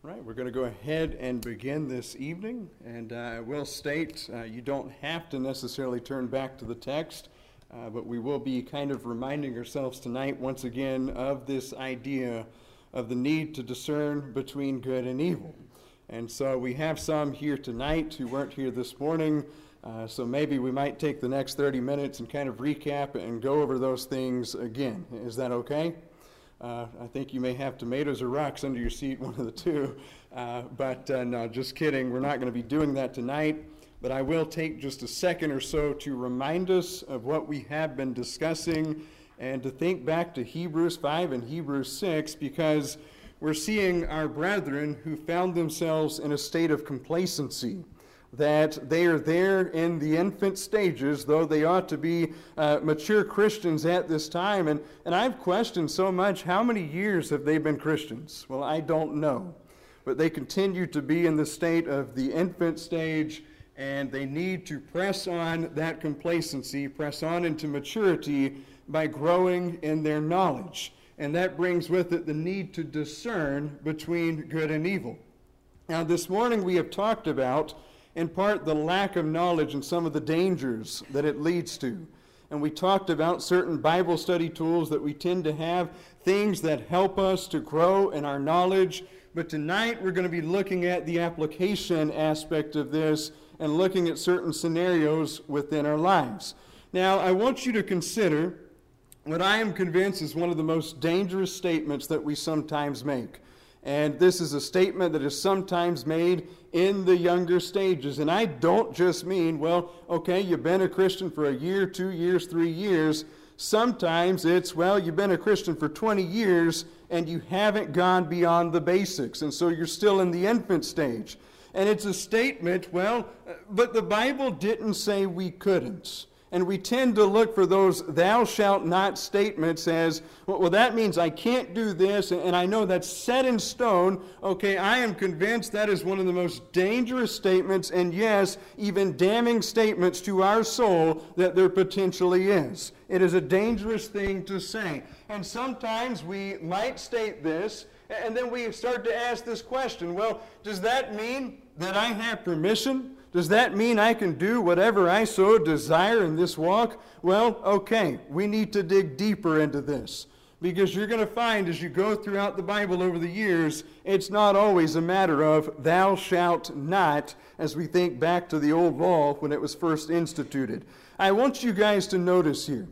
Right, we're going to go ahead and begin this evening. And uh, I will state uh, you don't have to necessarily turn back to the text, uh, but we will be kind of reminding ourselves tonight once again of this idea of the need to discern between good and evil. And so we have some here tonight who weren't here this morning. Uh, so maybe we might take the next 30 minutes and kind of recap and go over those things again. Is that okay? Uh, I think you may have tomatoes or rocks under your seat, one of the two. Uh, but uh, no, just kidding. We're not going to be doing that tonight. But I will take just a second or so to remind us of what we have been discussing and to think back to Hebrews 5 and Hebrews 6 because we're seeing our brethren who found themselves in a state of complacency that they are there in the infant stages, though they ought to be uh, mature Christians at this time. And, and I've questioned so much how many years have they been Christians? Well, I don't know. But they continue to be in the state of the infant stage, and they need to press on that complacency, press on into maturity by growing in their knowledge. And that brings with it the need to discern between good and evil. Now, this morning we have talked about in part the lack of knowledge and some of the dangers that it leads to. And we talked about certain Bible study tools that we tend to have, things that help us to grow in our knowledge. But tonight we're going to be looking at the application aspect of this and looking at certain scenarios within our lives. Now, I want you to consider what I am convinced is one of the most dangerous statements that we sometimes make. And this is a statement that is sometimes made in the younger stages. And I don't just mean, well, okay, you've been a Christian for a year, two years, three years. Sometimes it's, well, you've been a Christian for 20 years and you haven't gone beyond the basics. And so you're still in the infant stage. And it's a statement, well, uh, but the Bible didn't say we couldn't. And we tend to look for those thou shalt not statements as, well, that means I can't do this, and I know that's set in stone. Okay, I am convinced that is one of the most dangerous statements, and yes, even damning statements to our soul that there potentially is. It is a dangerous thing to say. And sometimes we might state this, and then we start to ask this question well, does that mean that I have permission? Does that mean I can do whatever I so desire in this walk? Well, okay, we need to dig deeper into this. Because you're going to find as you go throughout the Bible over the years, it's not always a matter of thou shalt not, as we think back to the old law when it was first instituted. I want you guys to notice here,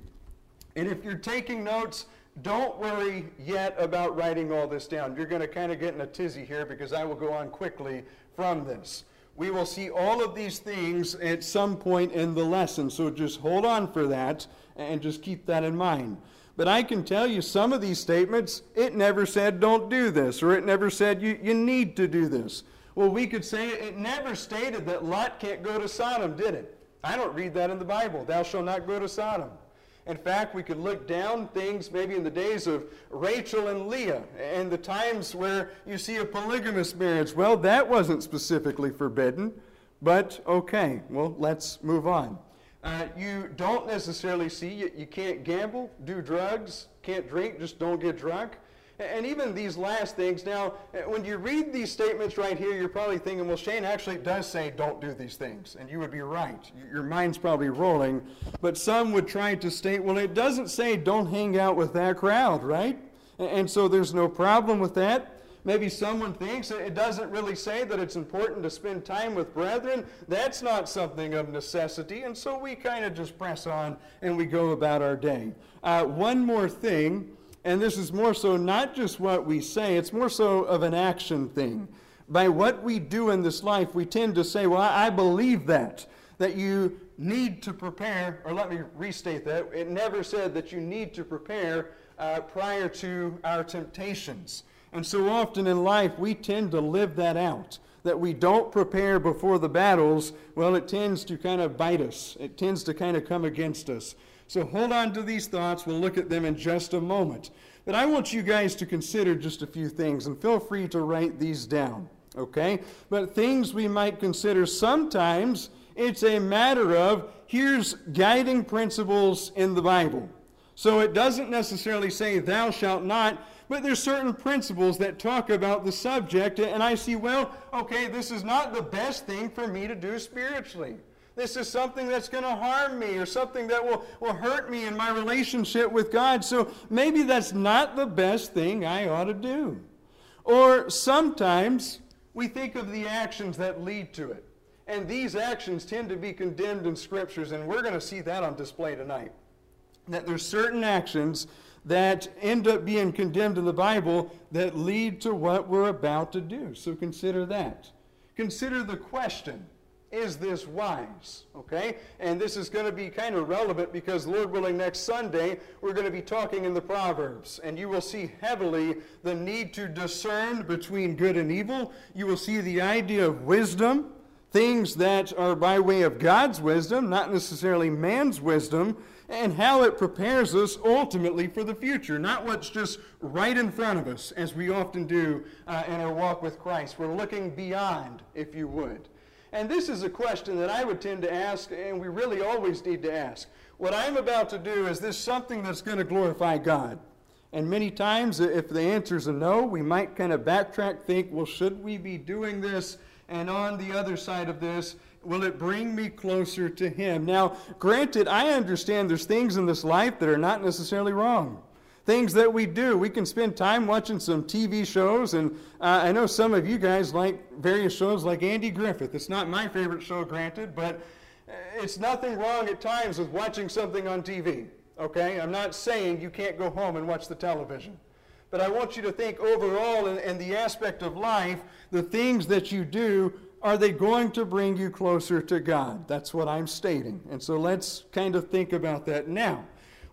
and if you're taking notes, don't worry yet about writing all this down. You're going to kind of get in a tizzy here because I will go on quickly from this we will see all of these things at some point in the lesson. So just hold on for that and just keep that in mind. But I can tell you some of these statements, it never said don't do this, or it never said you, you need to do this. Well, we could say it never stated that Lot can't go to Sodom, did it? I don't read that in the Bible. Thou shalt not go to Sodom. In fact, we could look down things maybe in the days of Rachel and Leah and the times where you see a polygamous marriage. Well, that wasn't specifically forbidden, but okay, well, let's move on. Uh, you don't necessarily see, you, you can't gamble, do drugs, can't drink, just don't get drunk. And even these last things, now, uh, when you read these statements right here, you're probably thinking, well, Shane actually does say don't do these things. And you would be right. Your mind's probably rolling. But some would try to state, well, it doesn't say don't hang out with that crowd, right? And so there's no problem with that. Maybe someone thinks it doesn't really say that it's important to spend time with brethren. That's not something of necessity. And so we kind of just press on and we go about our day. Uh, one more thing and this is more so not just what we say, it's more so of an action thing. By what we do in this life, we tend to say, Well, I believe that, that you need to prepare, or let me restate that. It never said that you need to prepare uh, prior to our temptations. And so often in life, we tend to live that out. That we don't prepare before the battles, well, it tends to kind of bite us. It tends to kind of come against us. So hold on to these thoughts. We'll look at them in just a moment. But I want you guys to consider just a few things, and feel free to write these down, okay? But things we might consider sometimes it's a matter of here's guiding principles in the Bible. So it doesn't necessarily say, thou shalt not, but there's certain principles that talk about the subject, and I see, well, okay, this is not the best thing for me to do spiritually. This is something that's going to harm me or something that will, will hurt me in my relationship with God. So maybe that's not the best thing I ought to do. Or sometimes we think of the actions that lead to it. And these actions tend to be condemned in scriptures, and we're going to see that on display tonight. That there's certain actions that end up being condemned in the Bible that lead to what we're about to do. So consider that. Consider the question is this wise? Okay? And this is going to be kind of relevant because, Lord willing, next Sunday we're going to be talking in the Proverbs. And you will see heavily the need to discern between good and evil. You will see the idea of wisdom, things that are by way of God's wisdom, not necessarily man's wisdom, and how it prepares us ultimately for the future, not what's just right in front of us, as we often do uh, in our walk with Christ. We're looking beyond, if you would. And this is a question that I would tend to ask, and we really always need to ask. What I'm about to do, is this something that's going to glorify God? And many times, if the answer is a no, we might kind of backtrack, think, well, should we be doing this? And on the other side of this, will it bring me closer to Him? Now, granted, I understand there's things in this life that are not necessarily wrong things that we do. We can spend time watching some TV shows, and uh, I know some of you guys like various shows like Andy Griffith. It's not my favorite show, granted, but uh, it's nothing wrong at times with watching something on TV. Okay? I'm not saying you can't go home and watch the television. But I want you to think overall in, in the aspect of life, the things that you do, are they going to bring you closer to God? That's what I'm stating. And so let's kind of think about that now.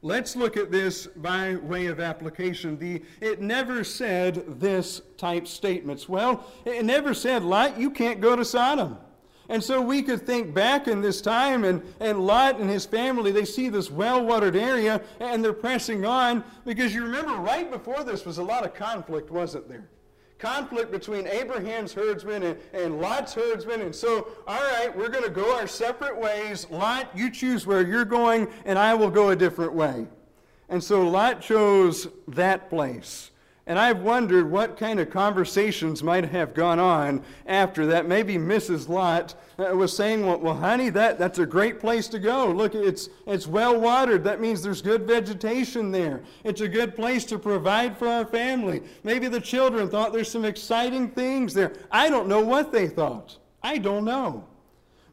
Let's look at this by way of application. The, it never said this type statements. Well, it never said, Lot, you can't go to Sodom. And so we could think back in this time, and, and Lot and his family, they see this well watered area, and they're pressing on because you remember right before this was a lot of conflict, wasn't there? Conflict between Abraham's herdsmen and, and Lot's herdsmen. And so, all right, we're going to go our separate ways. Lot, you choose where you're going, and I will go a different way. And so Lot chose that place. And I've wondered what kind of conversations might have gone on after that. Maybe Mrs. Lot uh, was saying, well, well, honey, that, that's a great place to go. Look, it's, it's well watered. That means there's good vegetation there. It's a good place to provide for our family. Maybe the children thought there's some exciting things there. I don't know what they thought. I don't know.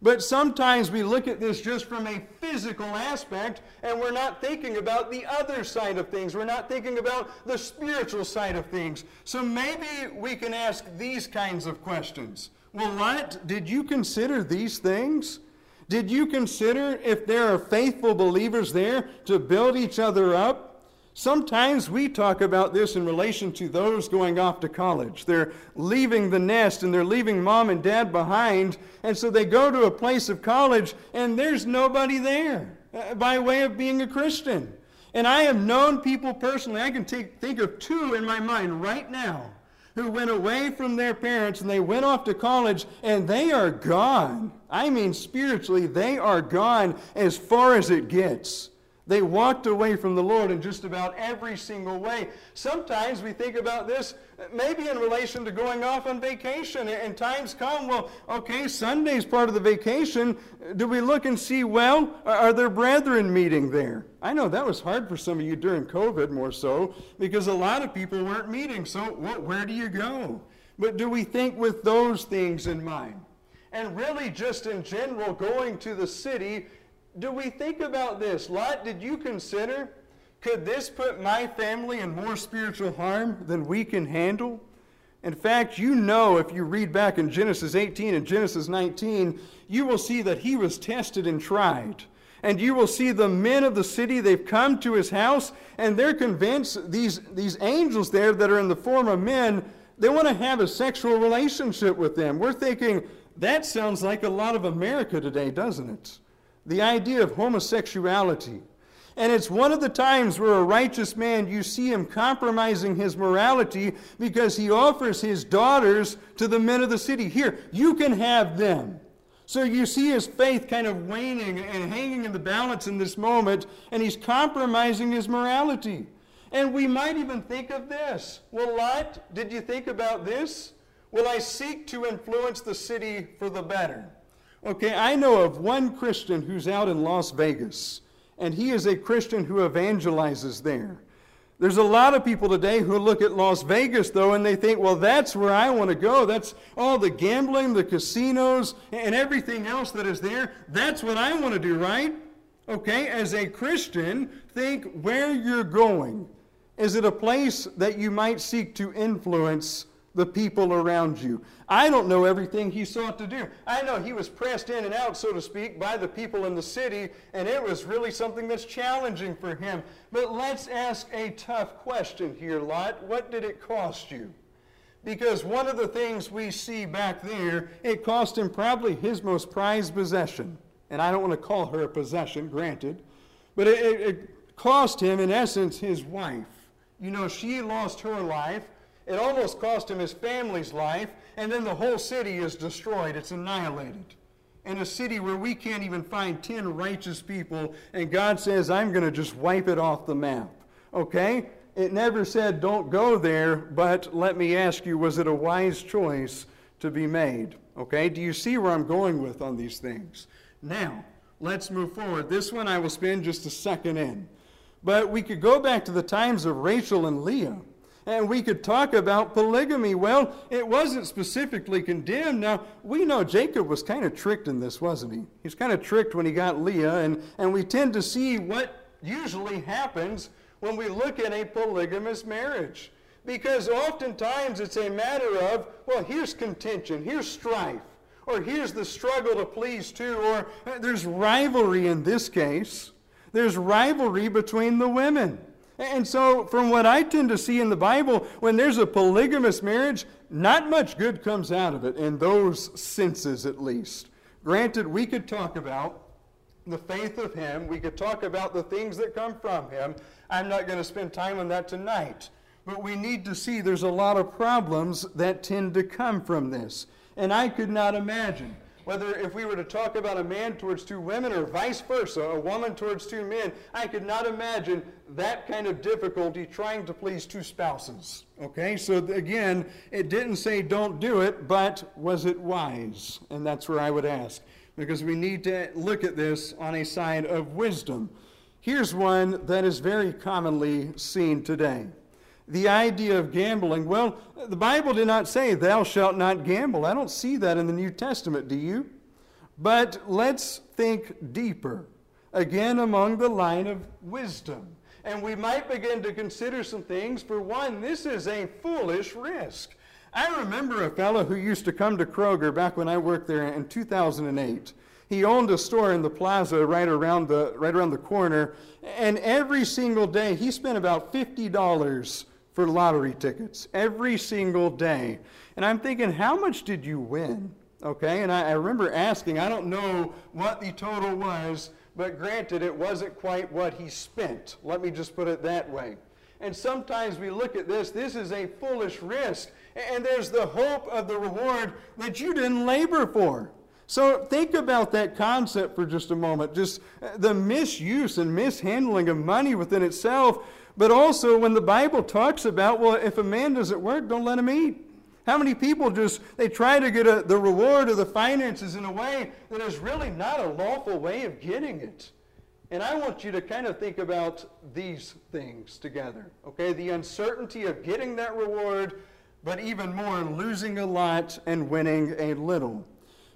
But sometimes we look at this just from a physical aspect and we're not thinking about the other side of things. We're not thinking about the spiritual side of things. So maybe we can ask these kinds of questions. Well, Lot, did you consider these things? Did you consider if there are faithful believers there to build each other up? Sometimes we talk about this in relation to those going off to college. They're leaving the nest and they're leaving mom and dad behind, and so they go to a place of college and there's nobody there uh, by way of being a Christian. And I have known people personally, I can take, think of two in my mind right now, who went away from their parents and they went off to college and they are gone. I mean, spiritually, they are gone as far as it gets. They walked away from the Lord in just about every single way. Sometimes we think about this maybe in relation to going off on vacation. And times come, well, okay, Sunday's part of the vacation. Do we look and see, well, are there brethren meeting there? I know that was hard for some of you during COVID, more so, because a lot of people weren't meeting. So, well, where do you go? But do we think with those things in mind? And really, just in general, going to the city do we think about this? Lot, did you consider? Could this put my family in more spiritual harm than we can handle? In fact, you know, if you read back in Genesis 18 and Genesis 19, you will see that he was tested and tried. And you will see the men of the city, they've come to his house, and they're convinced these, these angels there that are in the form of men, they want to have a sexual relationship with them. We're thinking, that sounds like a lot of America today, doesn't it? The idea of homosexuality. And it's one of the times where a righteous man, you see him compromising his morality because he offers his daughters to the men of the city. Here, you can have them. So you see his faith kind of waning and hanging in the balance in this moment, and he's compromising his morality. And we might even think of this. Well, Lot, did you think about this? Will I seek to influence the city for the better? Okay, I know of one Christian who's out in Las Vegas, and he is a Christian who evangelizes there. There's a lot of people today who look at Las Vegas, though, and they think, well, that's where I want to go. That's all the gambling, the casinos, and everything else that is there. That's what I want to do, right? Okay, as a Christian, think where you're going. Is it a place that you might seek to influence the people around you? I don't know everything he sought to do. I know he was pressed in and out, so to speak, by the people in the city, and it was really something that's challenging for him. But let's ask a tough question here, Lot. What did it cost you? Because one of the things we see back there, it cost him probably his most prized possession. And I don't want to call her a possession, granted, but it, it, cost him, in essence, his wife. You know, she lost her life. It almost cost him his family's life, and then the whole city is destroyed. It's annihilated. In a city where we can't even find 10 righteous people, and God says, I'm going to just wipe it off the map. Okay? It never said, don't go there, but let me ask you, was it a wise choice to be made? Okay? Do you see where I'm going with on these things? Now, let's move forward. This one I will spend just a second in. But we could go back to the times of Rachel and Leah, and we could talk about polygamy. Well, it wasn't specifically condemned. Now, we know Jacob was kind of tricked in this, wasn't he? He was kind of tricked when he got Leah, and, and we tend to see what usually happens when we look at a polygamous marriage. Because oftentimes it's a matter of, well, here's contention, here's strife, or here's the struggle to please two, or uh, there's rivalry in this case. There's rivalry between the women. And so, from what I tend to see in the Bible, when there's a polygamous marriage, not much good comes out of it, in those senses at least. Granted, we could talk about the faith of Him, we could talk about the things that come from Him. I'm not going to spend time on that tonight. But we need to see there's a lot of problems that tend to come from this. And I could not imagine whether if we were to talk about a man towards two women or vice versa, a woman towards two men, I could not imagine that kind of difficulty trying to please two spouses. Okay, so again, it didn't say don't do it, but was it wise? And that's where I would ask, because we need to look at this on a side of wisdom. Here's one that is very commonly seen today the idea of gambling. Well, the Bible did not say, Thou shalt not gamble. I don't see that in the New Testament, do you? But let's think deeper, again among the line of wisdom. And we might begin to consider some things. For one, this is a foolish risk. I remember a fellow who used to come to Kroger back when I worked there in 2008. He owned a store in the plaza right around the, right around the corner, and every single day he spent about $50 for lottery tickets every single day. And I'm thinking, how much did you win? Okay, and I, I, remember asking, I don't know what the total was, but granted, it wasn't quite what he spent. Let me just put it that way. And sometimes we look at this, this is a foolish risk, and there's the hope of the reward that you didn't labor for. So think about that concept for just a moment. Just uh, the misuse and mishandling of money within itself but also, when the Bible talks about, well, if a man doesn't work, don't let him eat. How many people just, they try to get a, the reward of the finances in a way that is really not a lawful way of getting it. And I want you to kind of think about these things together, okay? The uncertainty of getting that reward, but even more, losing a lot and winning a little.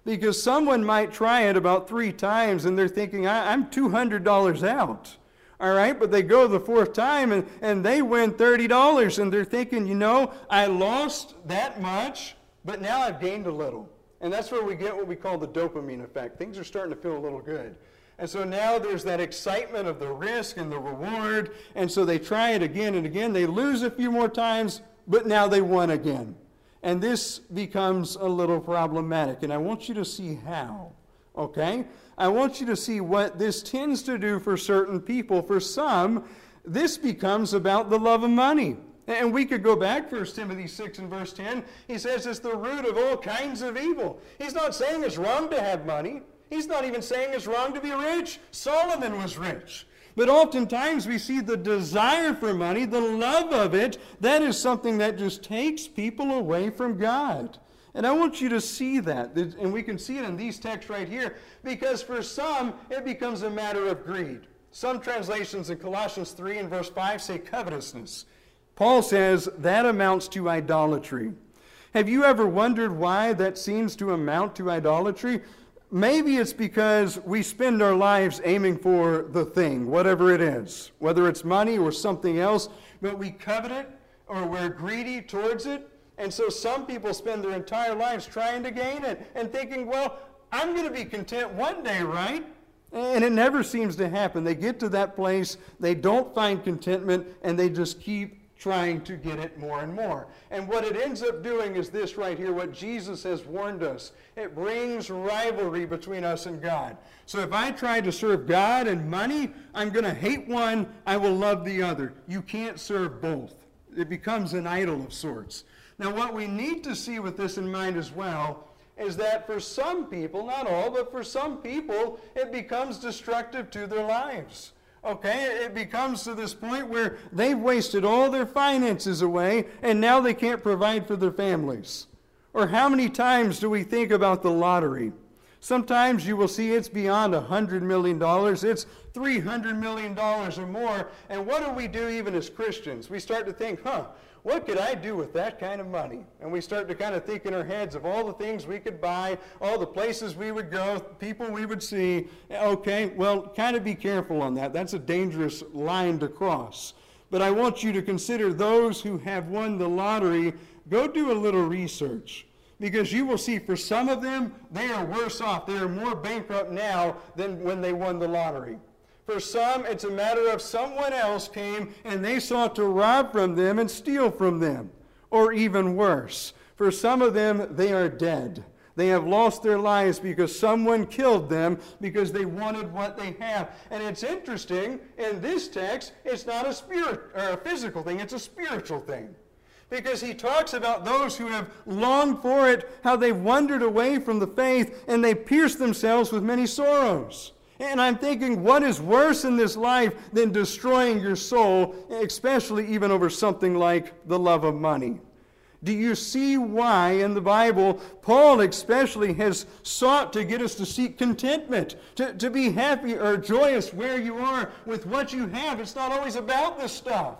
Because someone might try it about three times and they're thinking, I'm $200 out. All right, but they go the fourth time and, and they win $30 and they're thinking, you know, I lost that much, but now I've gained a little. And that's where we get what we call the dopamine effect. Things are starting to feel a little good. And so now there's that excitement of the risk and the reward. And so they try it again and again. They lose a few more times, but now they won again. And this becomes a little problematic. And I want you to see how. Okay? I want you to see what this tends to do for certain people. For some, this becomes about the love of money. And we could go back, to 1 Timothy 6 and verse 10. He says it's the root of all kinds of evil. He's not saying it's wrong to have money. He's not even saying it's wrong to be rich. Solomon was rich. But oftentimes we see the desire for money, the love of it, that is something that just takes people away from God. And I want you to see that. And we can see it in these texts right here, because for some, it becomes a matter of greed. Some translations in Colossians 3 and verse 5 say covetousness. Paul says that amounts to idolatry. Have you ever wondered why that seems to amount to idolatry? Maybe it's because we spend our lives aiming for the thing, whatever it is, whether it's money or something else, but we covet it or we're greedy towards it. And so some people spend their entire lives trying to gain it and thinking, well, I'm going to be content one day, right? And it never seems to happen. They get to that place, they don't find contentment, and they just keep trying to get it more and more. And what it ends up doing is this right here, what Jesus has warned us. It brings rivalry between us and God. So if I try to serve God and money, I'm going to hate one, I will love the other. You can't serve both. It becomes an idol of sorts. Now, what we need to see with this in mind as well is that for some people, not all, but for some people, it becomes destructive to their lives. Okay, it becomes to this point where they've wasted all their finances away and now they can't provide for their families. Or how many times do we think about the lottery? Sometimes you will see it's beyond $100 million. It's $300 million or more. And what do we do even as Christians? We start to think, huh, what could I do with that kind of money? And we start to kind of think in our heads of all the things we could buy, all the places we would go, people we would see. Okay, well, kind of be careful on that. That's a dangerous line to cross. But I want you to consider those who have won the lottery, go do a little research. Because you will see for some of them, they are worse off. They are more bankrupt now than when they won the lottery. For some, it's a matter of someone else came and they sought to rob from them and steal from them. Or even worse, for some of them, they are dead. They have lost their lives because someone killed them because they wanted what they have. And it's interesting, in this text, it's not a spirit or a physical thing, it's a spiritual thing. Because he talks about those who have longed for it, how they've wandered away from the faith, and they pierced themselves with many sorrows. And I'm thinking, what is worse in this life than destroying your soul, especially even over something like the love of money? Do you see why in the Bible, Paul especially has sought to get us to seek contentment, to, to be happy or joyous where you are with what you have? It's not always about this stuff.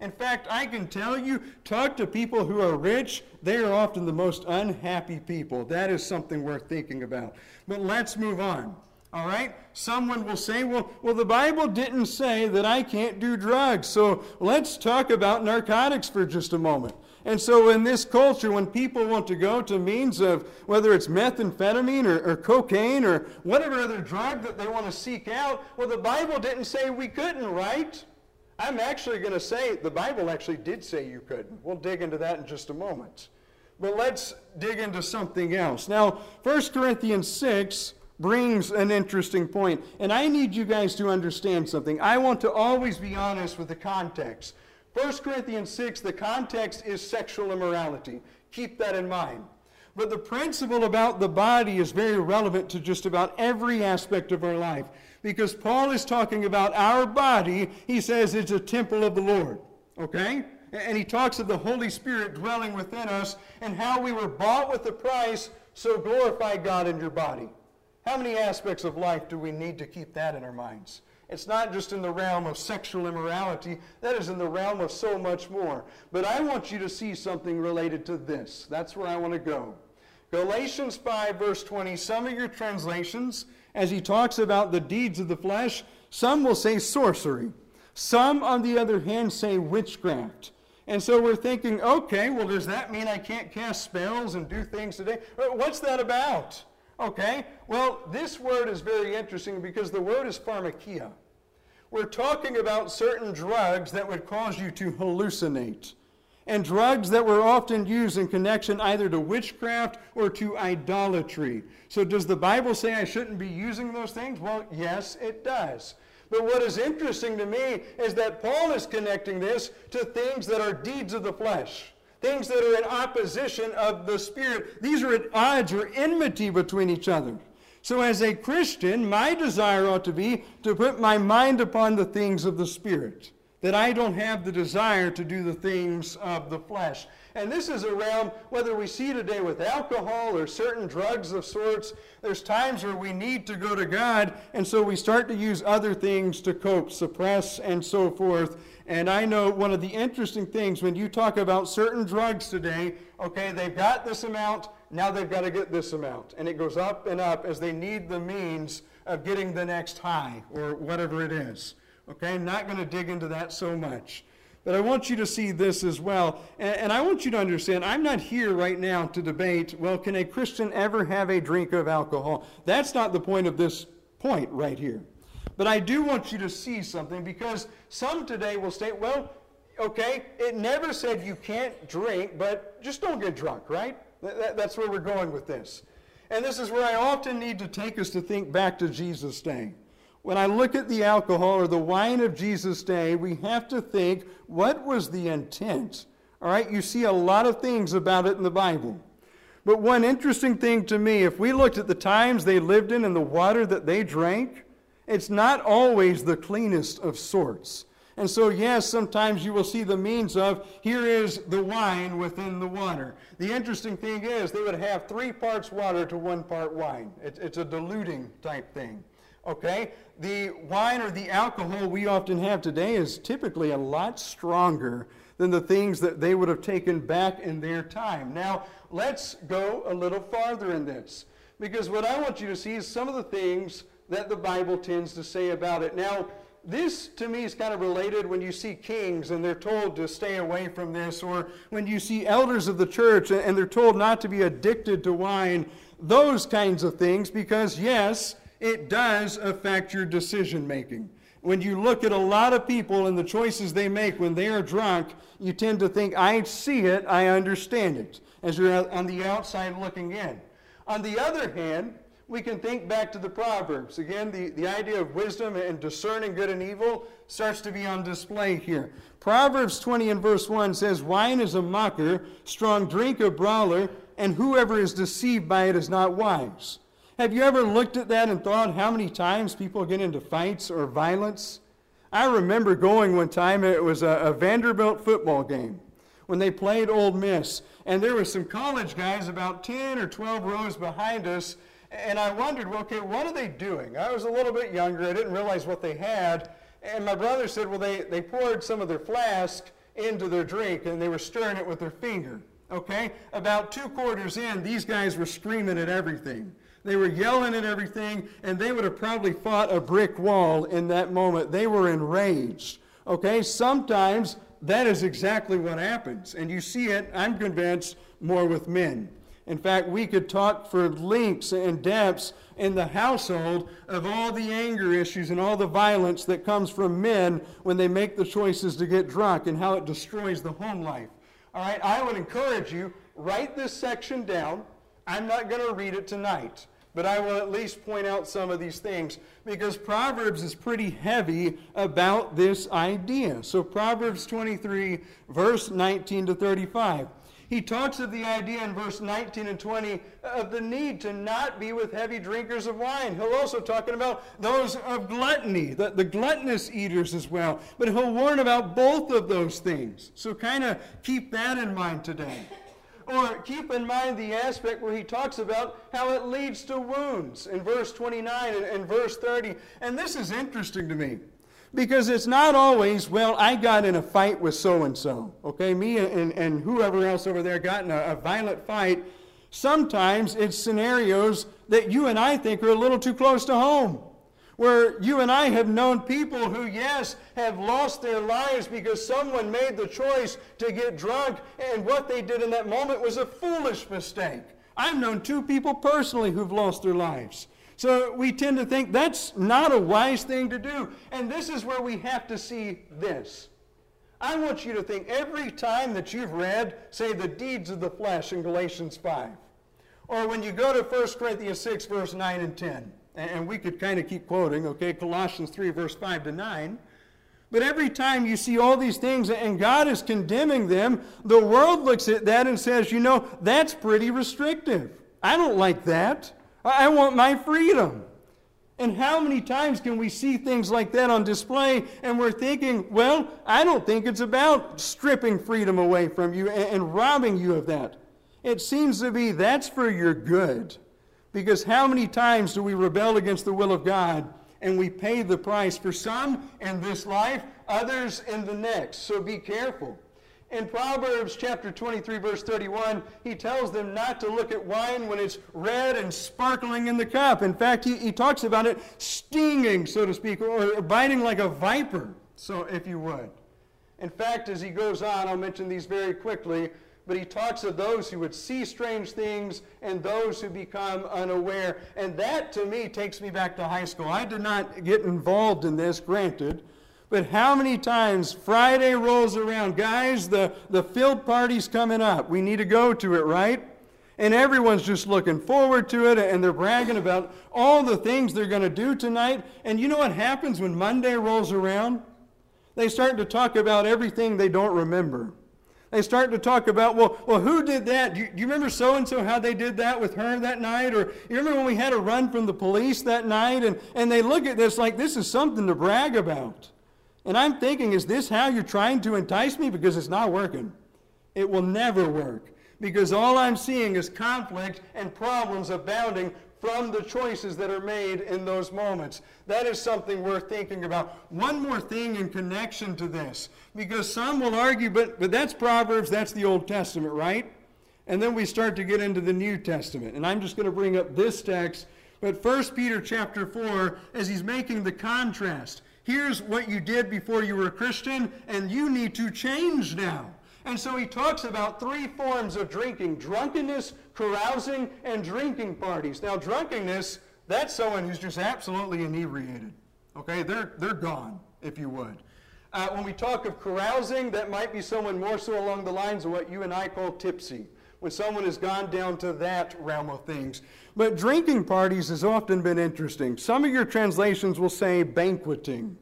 In fact, I can tell you, talk to people who are rich, they are often the most unhappy people. That is something worth thinking about. But let's move on. All right? Someone will say, well, well, the Bible didn't say that I can't do drugs. So let's talk about narcotics for just a moment. And so, in this culture, when people want to go to means of whether it's methamphetamine or, or, cocaine or whatever other drug that they want to seek out, well, the Bible didn't say we couldn't, right? I'm actually going to say the Bible actually did say you couldn't. We'll dig into that in just a moment. But let's dig into something else. Now, 1 Corinthians 6 brings an interesting point. And I need you guys to understand something. I want to always be honest with the context. 1 Corinthians 6, the context is sexual immorality. Keep that in mind. But the principle about the body is very relevant to just about every aspect of our life. Because Paul is talking about our body, he says it's a temple of the Lord. Okay? And he talks of the Holy Spirit dwelling within us and how we were bought with a price, so glorify God in your body. How many aspects of life do we need to keep that in our minds? It's not just in the realm of sexual immorality, that is in the realm of so much more. But I want you to see something related to this. That's where I want to go. Galatians 5, verse 20, some of your translations, as he talks about the deeds of the flesh, some will say sorcery. Some, on the other hand, say witchcraft. And so we're thinking, okay, well, does that mean I can't cast spells and do things today? What's that about? Okay, well, this word is very interesting because the word is pharmakia. We're talking about certain drugs that would cause you to hallucinate, and drugs that were often used in connection either to witchcraft or to idolatry. So, does the Bible say I shouldn't be using those things? Well, yes, it does. But what is interesting to me is that Paul is connecting this to things that are deeds of the flesh things that are in opposition of the Spirit. These are at odds or enmity between each other. So, as a Christian, my desire ought to be to put my mind upon the things of the Spirit, that I don't have the desire to do the things of the flesh. And this is around whether we see today with alcohol or certain drugs of sorts. There's times where we need to go to God, and so we start to use other things to cope, suppress, and so forth. And I know one of the interesting things when you talk about certain drugs today, okay, they've got this amount, now they've got to get this amount. And it goes up and up as they need the means of getting the next high or whatever it is. Okay, I'm not going to dig into that so much. But I want you to see this as well. And, and, I want you to understand I'm not here right now to debate, well, can a Christian ever have a drink of alcohol? That's not the point of this point right here. But I do want you to see something because some today will say, well, okay, it never said you can't drink, but just don't get drunk, right? That's where we're going with this. And this is where I often need to take us to think back to Jesus' day. When I look at the alcohol or the wine of Jesus' day, we have to think what was the intent? All right, you see a lot of things about it in the Bible. But one interesting thing to me, if we looked at the times they lived in and the water that they drank, it's not always the cleanest of sorts. And so, yes, sometimes you will see the means of here is the wine within the water. The interesting thing is they would have three parts water to one part wine. It's, it's a diluting type thing. Okay? The wine or the alcohol we often have today is typically a lot stronger than the things that they would have taken back in their time. Now, let's go a little farther in this. Because what I want you to see is some of the things that the Bible tends to say about it. Now, this to me is kind of related when you see kings and they're told to stay away from this, or when you see elders of the church and they're told not to be addicted to wine, those kinds of things, because yes, it does affect your decision making. When you look at a lot of people and the choices they make when they are drunk, you tend to think, I see it, I understand it, as you're on the outside looking in. On the other hand, we can think back to the Proverbs. Again, the, the idea of wisdom and discerning good and evil starts to be on display here. Proverbs 20 and verse 1 says, Wine is a mocker, strong drink a brawler, and whoever is deceived by it is not wise. Have you ever looked at that and thought how many times people get into fights or violence? I remember going one time, it was a, a Vanderbilt football game when they played Ole Miss, and there were some college guys about 10 or 12 rows behind us and I wondered, well, okay, what are they doing? I was a little bit younger. I didn't realize what they had. And my brother said, well, they, they poured some of their flask into their drink and they were stirring it with their finger. Okay? About two quarters in, these guys were screaming at everything. They were yelling at everything, and they would have probably fought a brick wall in that moment. They were enraged. Okay? Sometimes that is exactly what happens. And you see it, I'm convinced, more with men. In fact, we could talk for lengths and depths in the household of all the anger issues and all the violence that comes from men when they make the choices to get drunk and how it destroys the home life. All right, I would encourage you, write this section down. I'm not going to read it tonight, but I will at least point out some of these things because Proverbs is pretty heavy about this idea. So, Proverbs 23, verse 19 to 35. He talks of the idea in verse 19 and 20 of the need to not be with heavy drinkers of wine. He'll also talking about those of gluttony, the, the gluttonous eaters as well. But he'll warn about both of those things. So kind of keep that in mind today. Or keep in mind the aspect where he talks about how it leads to wounds in verse 29 and, and verse 30. And this is interesting to me. Because it's not always, well, I got in a fight with so and so. Okay, me and, and whoever else over there got in a, a violent fight. Sometimes it's scenarios that you and I think are a little too close to home. Where you and I have known people who, yes, have lost their lives because someone made the choice to get drunk, and what they did in that moment was a foolish mistake. I've known two people personally who've lost their lives. So we tend to think that's not a wise thing to do. And this is where we have to see this. I want you to think every time that you've read, say, the deeds of the flesh in Galatians 5, or when you go to 1 Corinthians 6, verse 9 and 10, and we could kind of keep quoting, okay, Colossians 3, verse 5 to 9. But every time you see all these things and God is condemning them, the world looks at that and says, you know, that's pretty restrictive. I don't like that. I want my freedom. And how many times can we see things like that on display and we're thinking, well, I don't think it's about stripping freedom away from you and, and robbing you of that. It seems to be that's for your good. Because how many times do we rebel against the will of God and we pay the price for some in this life, others in the next? So be careful. In Proverbs chapter 23, verse 31, he tells them not to look at wine when it's red and sparkling in the cup. In fact, he, he talks about it stinging, so to speak, or biting like a viper, so if you would. In fact, as he goes on, I'll mention these very quickly, but he talks of those who would see strange things and those who become unaware. And that, to me, takes me back to high school. I did not get involved in this, granted. But how many times Friday rolls around, guys, the, the field party's coming up. We need to go to it, right? And everyone's just looking forward to it and they're bragging about all the things they're going to do tonight. And you know what happens when Monday rolls around? They start to talk about everything they don't remember. They start to talk about, well, well who did that? Do you, do you remember so and so how they did that with her that night? Or you remember when we had a run from the police that night? And, and they look at this like this is something to brag about. And I'm thinking, is this how you're trying to entice me? Because it's not working. It will never work. Because all I'm seeing is conflict and problems abounding from the choices that are made in those moments. That is something worth thinking about. One more thing in connection to this, because some will argue, but, but that's Proverbs, that's the Old Testament, right? And then we start to get into the New Testament. And I'm just going to bring up this text, but 1 Peter chapter 4, as he's making the contrast. Here's what you did before you were a Christian, and you need to change now. And so he talks about three forms of drinking drunkenness, carousing, and drinking parties. Now, drunkenness, that's someone who's just absolutely inebriated. Okay, they're, they're gone, if you would. Uh, when we talk of carousing, that might be someone more so along the lines of what you and I call tipsy, when someone has gone down to that realm of things. But drinking parties has often been interesting. Some of your translations will say banqueting.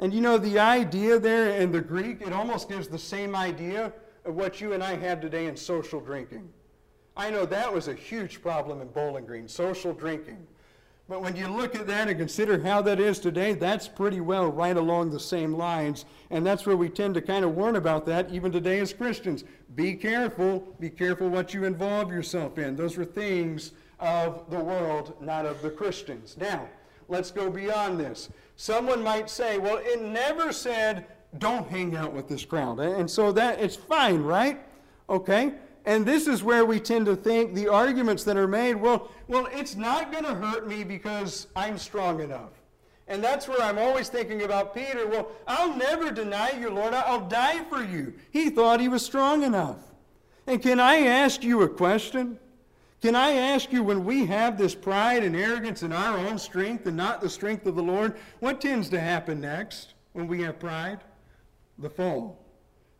And you know, the idea there in the Greek, it almost gives the same idea of what you and I have today in social drinking. I know that was a huge problem in Bowling Green, social drinking. But when you look at that and consider how that is today, that's pretty well right along the same lines. And that's where we tend to kind of warn about that even today as Christians. Be careful. Be careful what you involve yourself in. Those are things of the world, not of the Christians. Now, let's go beyond this. Someone might say, well, it never said, don't hang out with this crowd. And so that it's fine, right? Okay? And this is where we tend to think the arguments that are made, well, well, it's not going to hurt me because I'm strong enough. And that's where I'm always thinking about Peter. Well, I'll never deny you, Lord. I'll die for you. He thought he was strong enough. And can I ask you a question? Can I ask you, when we have this pride and arrogance in our own strength and not the strength of the Lord, what tends to happen next when we have pride? The fall.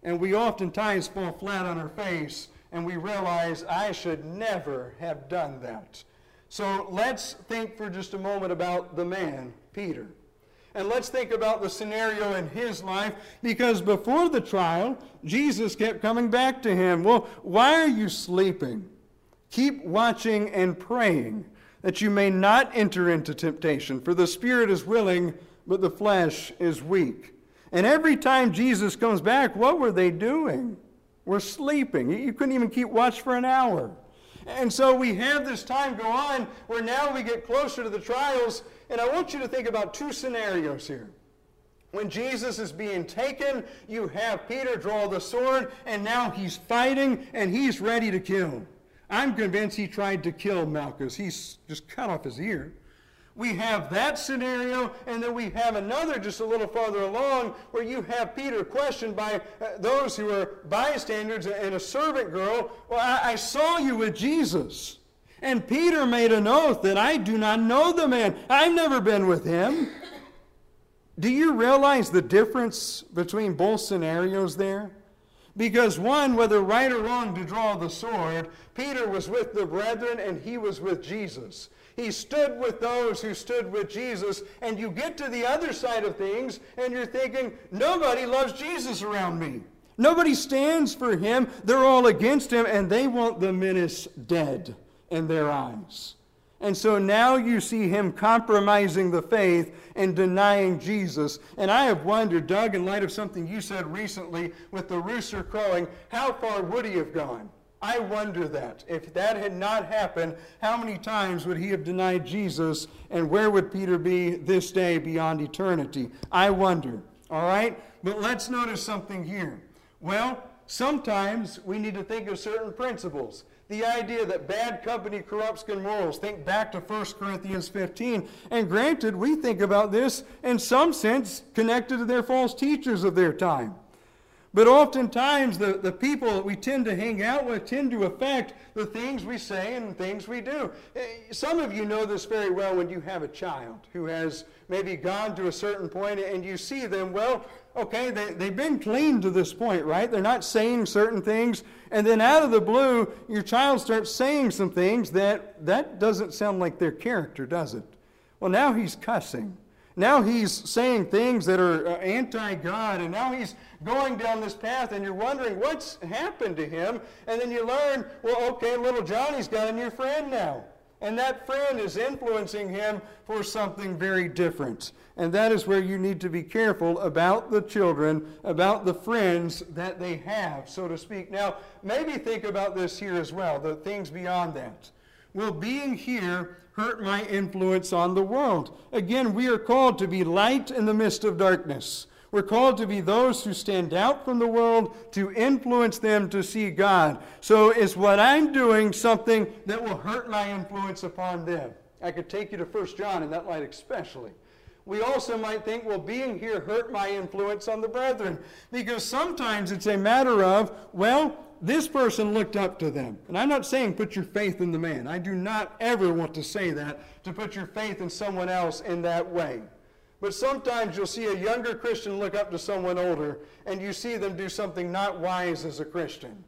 And we oftentimes fall flat on our face and we realize, I should never have done that. So let's think for just a moment about the man, Peter. And let's think about the scenario in his life because before the trial, Jesus kept coming back to him. Well, why are you sleeping? Keep watching and praying that you may not enter into temptation, for the spirit is willing, but the flesh is weak. And every time Jesus comes back, what were they doing? We're sleeping. You couldn't even keep watch for an hour. And so we have this time go on where now we get closer to the trials. And I want you to think about two scenarios here. When Jesus is being taken, you have Peter draw the sword, and now he's fighting and he's ready to kill. I'm convinced he tried to kill Malchus. He's just cut off his ear. We have that scenario, and then we have another just a little farther along where you have Peter questioned by uh, those who are bystanders and a servant girl. Well, I, I saw you with Jesus. And Peter made an oath that I do not know the man. I've never been with him. Do you realize the difference between both scenarios there? Because one, whether right or wrong to draw the sword, Peter was with the brethren and he was with Jesus. He stood with those who stood with Jesus, and you get to the other side of things and you're thinking, nobody loves Jesus around me. Nobody stands for him. They're all against him, and they want the menace dead in their eyes. And so now you see him compromising the faith and denying Jesus. And I have wondered, Doug, in light of something you said recently with the rooster crowing, how far would he have gone? I wonder that. If that had not happened, how many times would he have denied Jesus, and where would Peter be this day beyond eternity? I wonder. All right? But let's notice something here. Well, sometimes we need to think of certain principles. The idea that bad company corrupts good morals. Think back to 1 Corinthians 15. And granted, we think about this in some sense connected to their false teachers of their time. But oftentimes, the, the people that we tend to hang out with tend to affect the things we say and things we do. Eh, some of you know this very well when you have a child who has maybe gone to a certain point and you see them, well, okay, they, they've been clean to this point, right? They're not saying certain things. And then out of the blue, your child starts saying some things that that doesn't sound like their character, does it? Well, now he's cussing. Now he's saying things that are uh, anti God, and now he's going down this path, and you're wondering what's happened to him. And then you learn, well, okay, little Johnny's got a new friend now. And that friend is influencing him for something very different. And that is where you need to be careful about the children, about the friends that they have, so to speak. Now, maybe think about this here as well, the things beyond that. Will being here hurt my influence on the world? Again, we are called to be light in the midst of darkness. We're called to be those who stand out from the world to influence them to see God. So, is what I'm doing something that will hurt my influence upon them? I could take you to 1 John in that light, especially we also might think, well, being here hurt my influence on the brethren. Because sometimes it's a matter of, well, this person looked up to them. And I'm not saying put your faith in the man. I do not ever want to say that, to put your faith in someone else in that way. But sometimes you'll see a younger Christian look up to someone older, and you see them do something not wise as a Christian.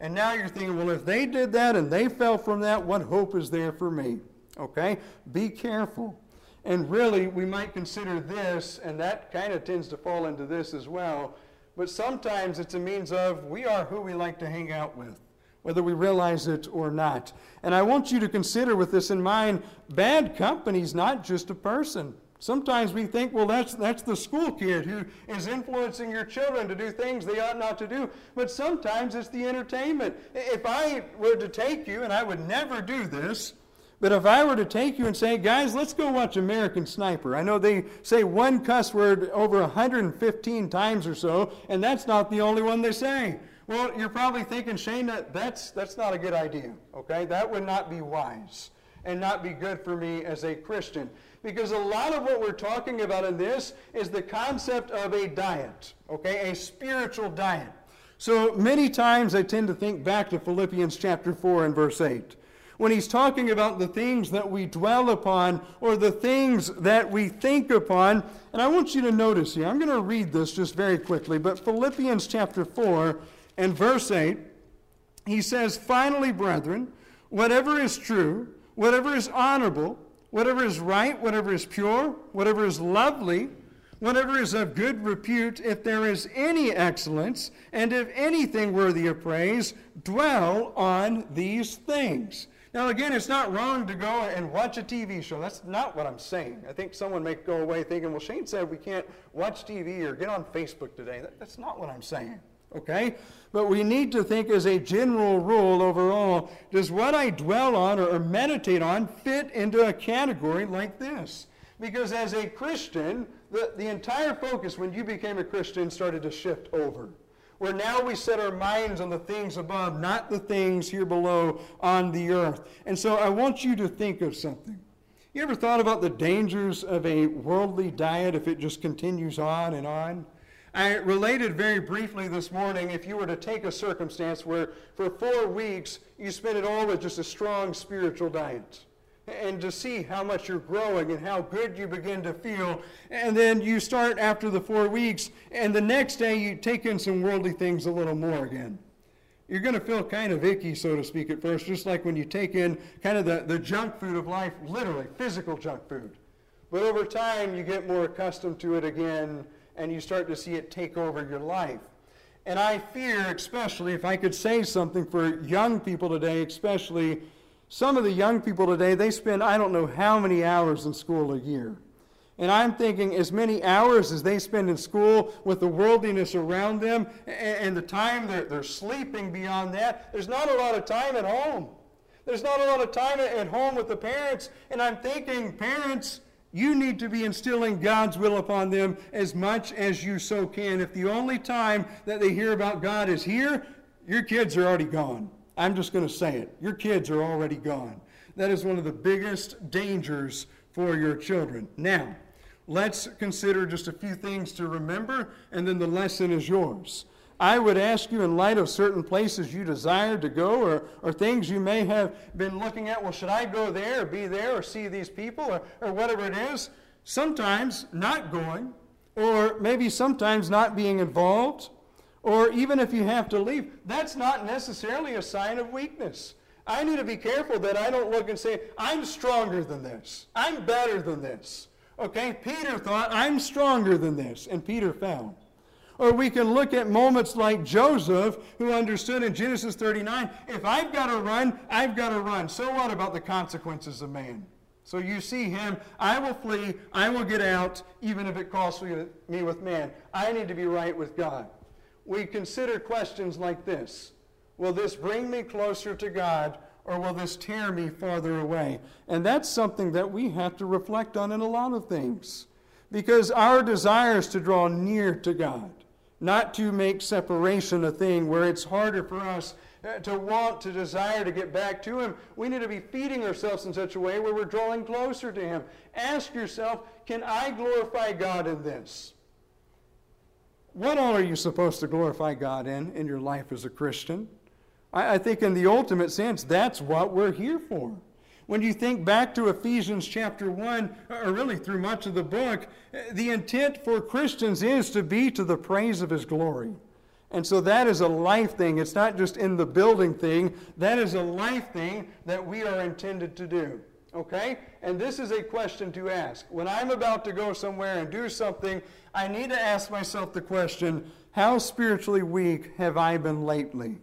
And now you're thinking, well, if they did that and they fell from that, what hope is there for me? Okay? Be careful. And really, we might consider this, and that kind of tends to fall into this as well, but sometimes it's a means of we are who we like to hang out with, whether we realize it or not. And I want you to consider with this in mind bad company is not just a person. Sometimes we think, well, that's, that's the school kid who is influencing your children to do things they ought not to do. But sometimes it's the entertainment. If I were to take you, and I would never do this, but if I were to take you and say, guys, let's go watch American Sniper. I know they say one cuss word over 115 times or so, and that's not the only one they say. Well, you're probably thinking, Shane, that, that's, that's not a good idea, okay? That would not be wise and not be good for me as a Christian. Because a lot of what we're talking about in this is the concept of a diet, okay? A spiritual diet. So many times I tend to think back to Philippians chapter 4 and verse 8 when he's talking about the things that we dwell upon or the things that we think upon. And I want you to notice here, I'm going to read this just very quickly, but Philippians chapter 4 and verse 8, he says, Finally, brethren, whatever is true, whatever is honorable, whatever is right, whatever is pure, whatever is lovely, whatever is of good repute, if there is any excellence, and if anything worthy of praise, dwell on these things. Now, again, it's not wrong to go and watch a TV show. That's not what I'm saying. I think someone may go away thinking, well, Shane said we can't watch TV or get on Facebook today. That, that's not what I'm saying. Okay? But we need to think as a general rule overall does what I dwell on or, meditate on fit into a category like this? Because as a Christian, the, the entire focus when you became a Christian started to shift over where now we set our minds on the things above, not the things here below on the earth. And so I want you to think of something. You ever thought about the dangers of a worldly diet if it just continues on and on? I related very briefly this morning if you were to take a circumstance where for four weeks you spent it all with just a strong spiritual diet and to see how much you're growing and how good you begin to feel. And then you start after the four weeks, and the next day you take in some worldly things a little more again. You're going to feel kind of icky, so to speak, at first, just like when you take in kind of the, the junk food of life, literally, physical junk food. But over time, you get more accustomed to it again, and you start to see it take over your life. And I fear, especially, if I could say something for young people today, especially, Some of the young people today, they spend I don't know how many hours in school a year. And I'm thinking as many hours as they spend in school with the worldliness around them and the time they're, they're sleeping beyond that, there's not a lot of time at home. There's not a lot of time at home with the parents. And I'm thinking, parents, you need to be instilling God's will upon them as much as you so can. If the only time that they hear about God is here, your kids are already gone. I'm just going to say it. Your kids are already gone. That is one of the biggest dangers for your children. Now, let's consider just a few things to remember, and then the lesson is yours. I would ask you, in light of certain places you desire to go or, or things you may have been looking at, well, should I go there or be there or see these people or, or whatever it is? Sometimes not going, or maybe sometimes not being involved, or even if you have to leave, that's not necessarily a sign of weakness. I need to be careful that I don't look and say, I'm stronger than this. I'm better than this. Okay, Peter thought, I'm stronger than this, and Peter fell. Or we can look at moments like Joseph, who understood in Genesis 39 if I've got to run, I've got to run. So what about the consequences of man? So you see him, I will flee, I will get out, even if it costs me with man. I need to be right with God. We consider questions like this Will this bring me closer to God, or will this tear me farther away? And that's something that we have to reflect on in a lot of things. Because our desire is to draw near to God not to make separation a thing where it's harder for us uh, to want, to desire to get back to Him. We need to be feeding ourselves in such a way where we're drawing closer to Him. Ask yourself, can I glorify God in this? What all are you supposed to glorify God in in your life as a Christian? I, I think, in the ultimate sense, that's what we're here for. When you think back to Ephesians chapter 1, or really through much of the book, the intent for Christians is to be to the praise of His glory. And so that is a life thing. It's not just in the building thing. That is a life thing that we are intended to do. Okay? And this is a question to ask. When I'm about to go somewhere and do something, I need to ask myself the question how spiritually weak have I been lately?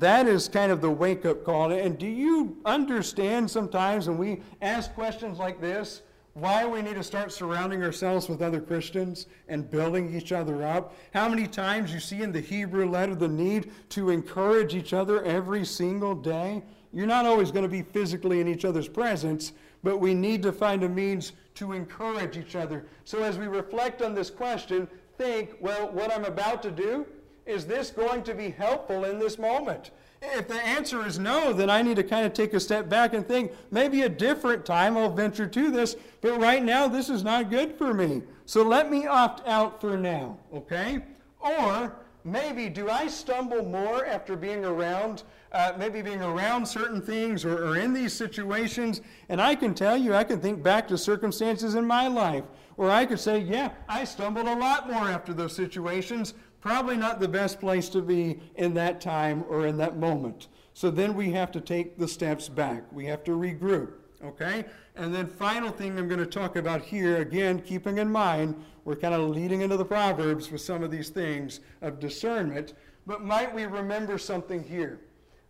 That is kind of the wake up call. And do you understand sometimes when we ask questions like this, why we need to start surrounding ourselves with other Christians and building each other up? How many times you see in the Hebrew letter the need to encourage each other every single day? You're not always going to be physically in each other's presence, but we need to find a means to encourage each other. So as we reflect on this question, think, well, what I'm about to do, is this going to be helpful in this moment? If the answer is no, then I need to kind of take a step back and think maybe a different time I'll venture to this, but right now this is not good for me. So let me opt out for now, okay? Or maybe do I stumble more after being around, uh, maybe being around certain things or, or in these situations? And I can tell you, I can think back to circumstances in my life where I could say, yeah, I stumbled a lot more after those situations, Probably not the best place to be in that time or in that moment. So then we have to take the steps back. We have to regroup. Okay? And then, final thing I'm going to talk about here, again, keeping in mind, we're kind of leading into the Proverbs with some of these things of discernment, but might we remember something here?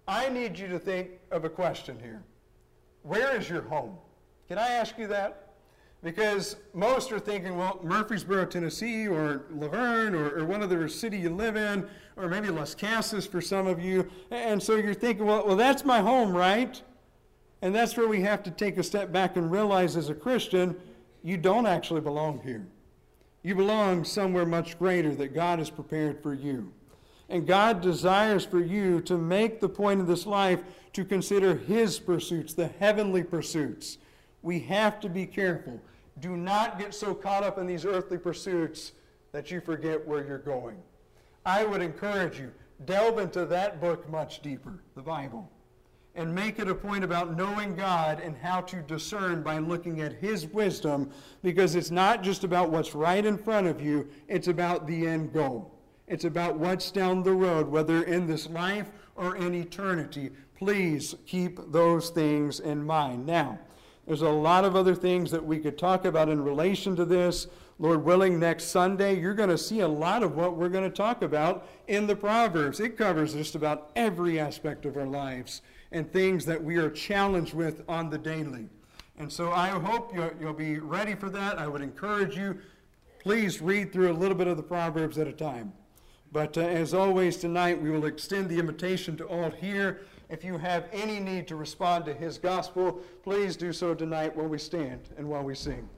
I need you to think of a question here. Where is your home? Can I ask you that? Because most are thinking, well, Murfreesboro, Tennessee, or La Vergne, or, or one other city you live in, or maybe Lascassas for some of you. And so you're thinking, well, well, that's my home, right? And that's where we have to take a step back and realize as a Christian, you don't actually belong here. You belong somewhere much greater that God has prepared for you. And God desires for you to make the point of this life to consider His pursuits, the heavenly pursuits. We have to be careful. Do not get so caught up in these earthly pursuits that you forget where you're going. I would encourage you, delve into that book much deeper, the Bible, and make it a point about knowing God and how to discern by looking at His wisdom, because it's not just about what's right in front of you, it's about the end goal. It's about what's down the road, whether in this life or in eternity. Please keep those things in mind. Now, there's a lot of other things that we could talk about in relation to this. Lord willing, next Sunday, you're going to see a lot of what we're going to talk about in the Proverbs. It covers just about every aspect of our lives. and things that we are challenged with on the daily. And so I hope you'll, be ready for that. I would encourage you, please read through a little bit of the Proverbs at a time. But uh, as always, tonight we will extend the invitation to all here. If you have any need to respond to his gospel, please do so tonight while we stand and while we sing.